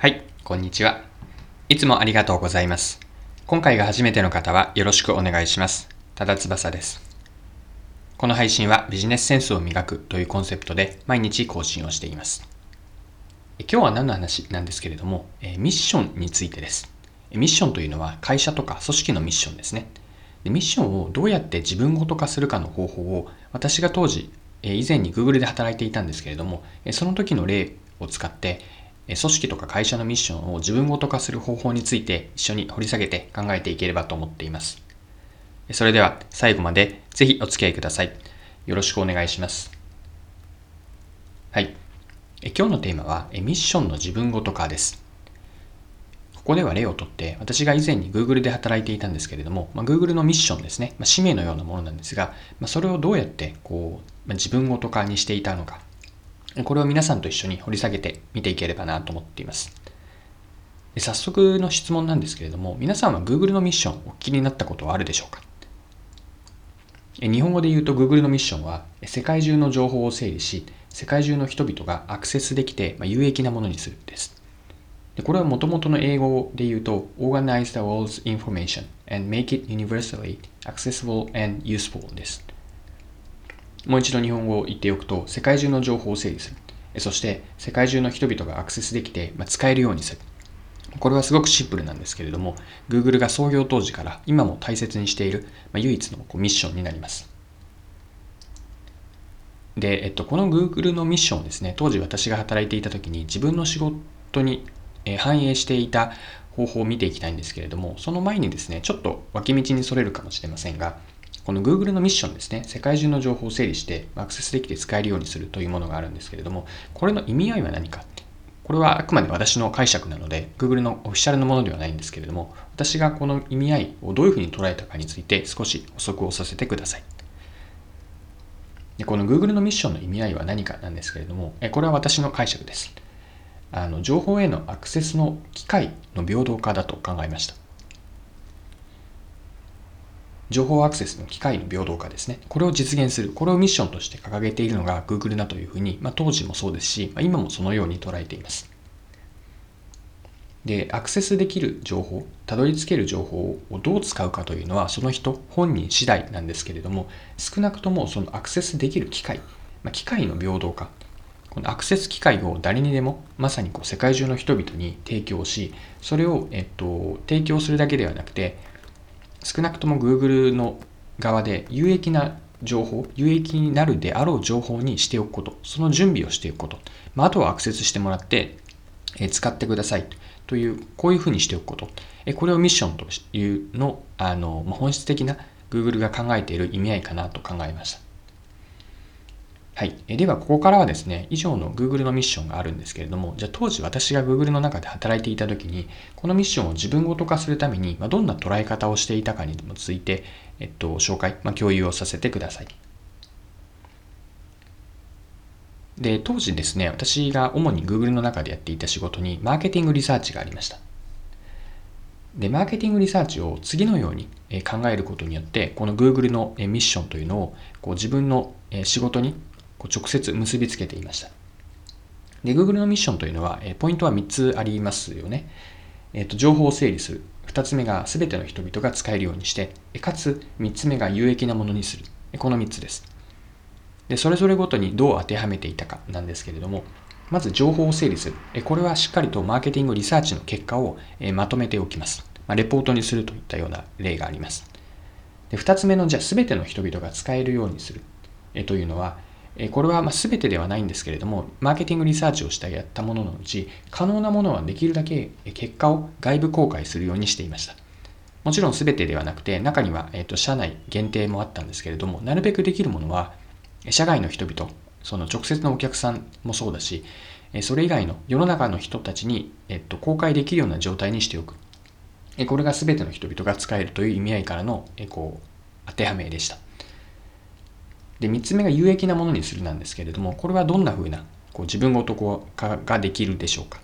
はい、こんにちは。いつもありがとうございます。今回が初めての方はよろしくお願いします。ただ翼です。この配信はビジネスセンスを磨くというコンセプトで毎日更新をしています。今日は何の話なんですけれども、ミッションについてです。ミッションというのは会社とか組織のミッションですね。ミッションをどうやって自分ごと化するかの方法を私が当時以前に Google で働いていたんですけれどもその時の例を使って組織とか会社のミッションを自分ごと化する方法について一緒に掘り下げて考えていければと思っています。それでは最後までぜひお付き合いください。よろしくお願いします。はい。今日のテーマはミッションの自分ごと化です。ここでは例をとって、私が以前に Google で働いていたんですけれども、まあ、Google のミッションですね、まあ、使命のようなものなんですが、まあ、それをどうやってこう、まあ、自分ごと化にしていたのか、これを皆さんと一緒に掘り下げて見ていければなと思っています。で早速の質問なんですけれども、皆さんは Google のミッションお聞きになったことはあるでしょうか？日本語で言うと Google のミッションは世界中の情報を整理し、世界中の人々がアクセスできて有益なものにするです。でこれはもともとの英語で言うと Organize the world's information and make it universally accessible and useful です。もう一度日本語を言っておくと、世界中の情報を整理する。そして世界中の人々がアクセスできて、まあ、使えるようにする。これはすごくシンプルなんですけれども、Google が創業当時から今も大切にしている、まあ、唯一のこうミッションになります。で、えっと、この Google のミッションをですね、当時私が働いていた時に自分の仕事に反映していた方法を見ていきたいんですけれども、その前にですね、ちょっと脇道にそれるかもしれませんが、この Google のミッションですね、世界中の情報を整理してアクセスできて使えるようにするというものがあるんですけれども、これの意味合いは何か？これはあくまで私の解釈なので、Google のオフィシャルのものではないんですけれども、私がこの意味合いをどういうふうに捉えたかについて少し補足をさせてください。でこの Google のミッションの意味合いは何かなんですけれども、これは私の解釈です。あの情報へのアクセスの機会の平等化だと考えました。情報アクセスの機会の平等化ですね。これを実現する。これをミッションとして掲げているのが Google だというふうに、まあ、当時もそうですし、まあ、今もそのように捉えています。で、アクセスできる情報、たどり着ける情報をどう使うかというのは、その人本人次第なんですけれども、少なくともそのアクセスできる機会、まあ、機会の平等化、このアクセス機会を誰にでもまさにこう世界中の人々に提供し、それを、えっと、提供するだけではなくて、少なくとも Google の側で有益な情報、有益になるであろう情報にしておくこと、その準備をしておくこと、まあ、あとはアクセスしてもらって、え使ってくださいという、こういうふうにしておくこと、えこれをミッションというの、あの、本質的な Google が考えている意味合いかなと考えました。はい。では、ここからはですね、以上の Google のミッションがあるんですけれども、じゃあ当時私が Google の中で働いていた時に、このミッションを自分ごと化するために、まどんな捉え方をしていたかにもついて、えっと、紹介、まあ、共有をさせてください。で、当時ですね、私が主に Google の中でやっていた仕事に、マーケティングリサーチがありました。で、マーケティングリサーチを次のように考えることによって、この Google のミッションというのをこう自分の仕事にこう直接結びつけていました。で、Google のミッションというのは、えポイントは3つありますよね。えっ、と、情報を整理する。2つ目が全ての人々が使えるようにして、かつ3つ目が有益なものにする。この3つです。で、それぞれごとにどう当てはめていたかなんですけれども、まず情報を整理する。これはしっかりとマーケティングリサーチの結果をまとめておきます。まあ、レポートにするといったような例があります。で2つ目の、じゃあ全ての人々が使えるようにするというのは、これはま全てではないんですけれども、マーケティングリサーチをしたやったもののうち、可能なものはできるだけ結果を外部公開するようにしていました。もちろん全てではなくて、中には、えー、と社内限定もあったんですけれども、なるべくできるものは、社外の人々、その直接のお客さんもそうだし、それ以外の世の中の人たちに、えっと、公開できるような状態にしておく。これが全ての人々が使えるという意味合いからの、こう、当てはめでした。で、3つ目が有益なものにするなんですけれども、これはどんな風なこう自分ごとこうかができるでしょうか。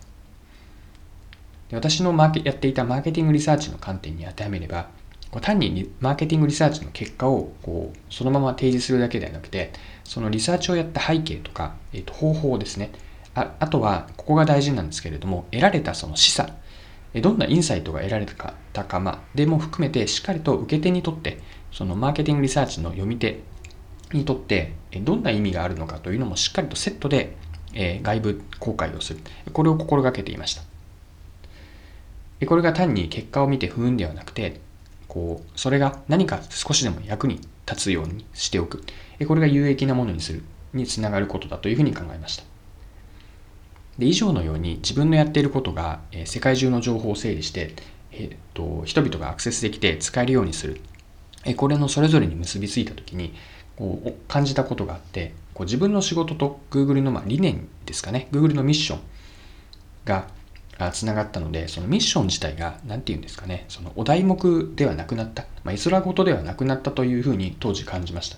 で私のマーケやっていたマーケティングリサーチの観点に当てはめれば、こう単にマーケティングリサーチの結果をこうそのまま提示するだけではなくて、そのリサーチをやった背景とか、えー、と方法ですね、ああとは、ここが大事なんですけれども、得られたその示唆、どんなインサイトが得られたか、までも含めて、しっかりと受け手にとって、そのマーケティングリサーチの読み手にとって、どんな意味があるのかというのもしっかりとセットで、外部公開をする。これを心がけていました。これが単に結果を見て不運ではなくて、こう、それが何か少しでも役に立つようにしておく。これが有益なものにする、につながることだというふうに考えました。で、以上のように自分のやっていることが、世界中の情報を整理して、えっと、人々がアクセスできて使えるようにする。これのそれぞれに結びついたときに、こう感じたことがあって、こう自分の仕事と Google のまあ理念ですかね、Google のミッションがつながったので、そのミッション自体が、何て言うんですかね、そのお題目ではなくなった、まあ、絵空事ではなくなったというふうに当時感じました。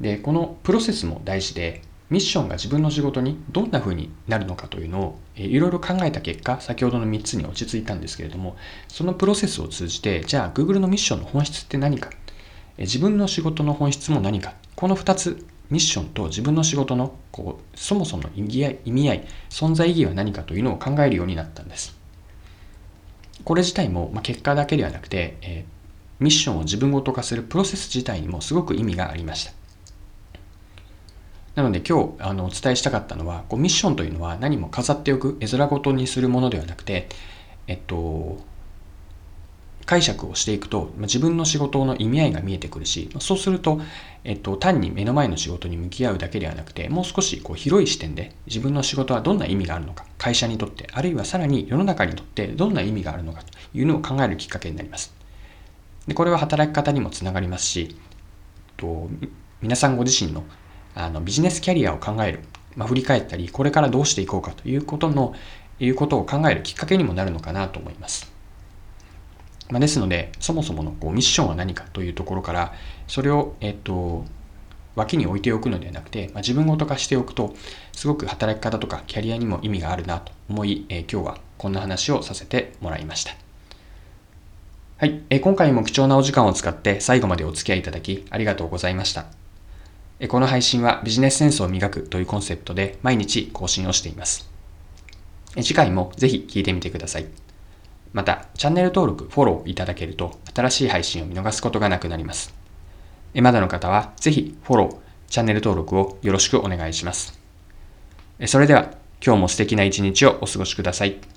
で、このプロセスも大事で、ミッションが自分の仕事にどんな風になるのかというのをいろいろ考えた結果、先ほどの3つに落ち着いたんですけれども、そのプロセスを通じて、じゃあ Google のミッションの本質って何か、自分の仕事の本質も何か、この2つミッションと自分の仕事のこうそもそもの意味合い存在意義は何かというのを考えるようになったんです。これ自体も、まあ、結果だけではなくて、えー、ミッションを自分ごと化するプロセス自体にもすごく意味がありました。なので今日あのお伝えしたかったのはこうミッションというのは何も飾っておく絵面ごとにするものではなくてえっと解釈をしていくと、ま自分の仕事の意味合いが見えてくるし、そうすると、えっと、単に目の前の仕事に向き合うだけではなくて、もう少しこう広い視点で自分の仕事はどんな意味があるのか、会社にとって、あるいはさらに世の中にとってどんな意味があるのかというのを考えるきっかけになります。でこれは働き方にもつながりますし、と皆さんご自身のあのビジネスキャリアを考える、まあ、振り返ったり、これからどうしていこうかということの、いうことを考えるきっかけにもなるのかなと思います。まあ、ですので、そもそものこうミッションは何かというところから、それを、えっと、脇に置いておくのではなくて、まあ、自分ごと化しておくと、すごく働き方とかキャリアにも意味があるなと思い、えー、今日はこんな話をさせてもらいました。はい、えー、今回も貴重なお時間を使って最後までお付き合いいただきありがとうございました。えー、この配信はビジネスセンスを磨くというコンセプトで毎日更新をしています。え次回もぜひ聞いてみてください。また、チャンネル登録、フォローいただけると、新しい配信を見逃すことがなくなります。えまだの方は、ぜひフォロー、チャンネル登録をよろしくお願いします。それでは、今日も素敵な一日をお過ごしください。